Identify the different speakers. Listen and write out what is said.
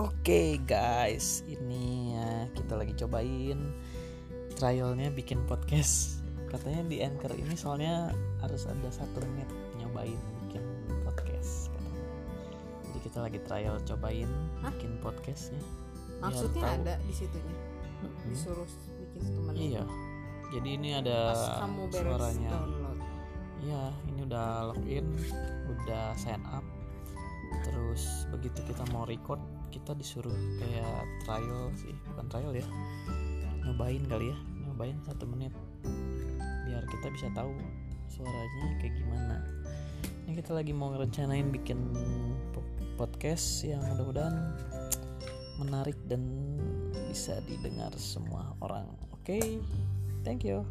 Speaker 1: Oke guys, ini ya kita lagi cobain trialnya bikin podcast. Katanya di Anchor ini soalnya harus ada satu menit nyobain bikin podcast. Katanya. Jadi kita lagi trial cobain
Speaker 2: Hah?
Speaker 1: bikin podcastnya.
Speaker 2: Maksudnya
Speaker 1: tahu.
Speaker 2: ada di situnya.
Speaker 1: Mm-mm.
Speaker 2: Disuruh bikin satu menit.
Speaker 1: Iya. Jadi ini ada
Speaker 2: Pas kamu beres
Speaker 1: suaranya.
Speaker 2: download.
Speaker 1: Iya, ini udah login, udah sign up. Begitu kita mau record, kita disuruh kayak trial sih, bukan trial ya. Nyobain kali ya, nyobain satu menit. Biar kita bisa tahu suaranya kayak gimana. Ini kita lagi mau ngerencanain bikin po- podcast yang mudah-mudahan menarik dan bisa didengar semua orang. Oke, thank you.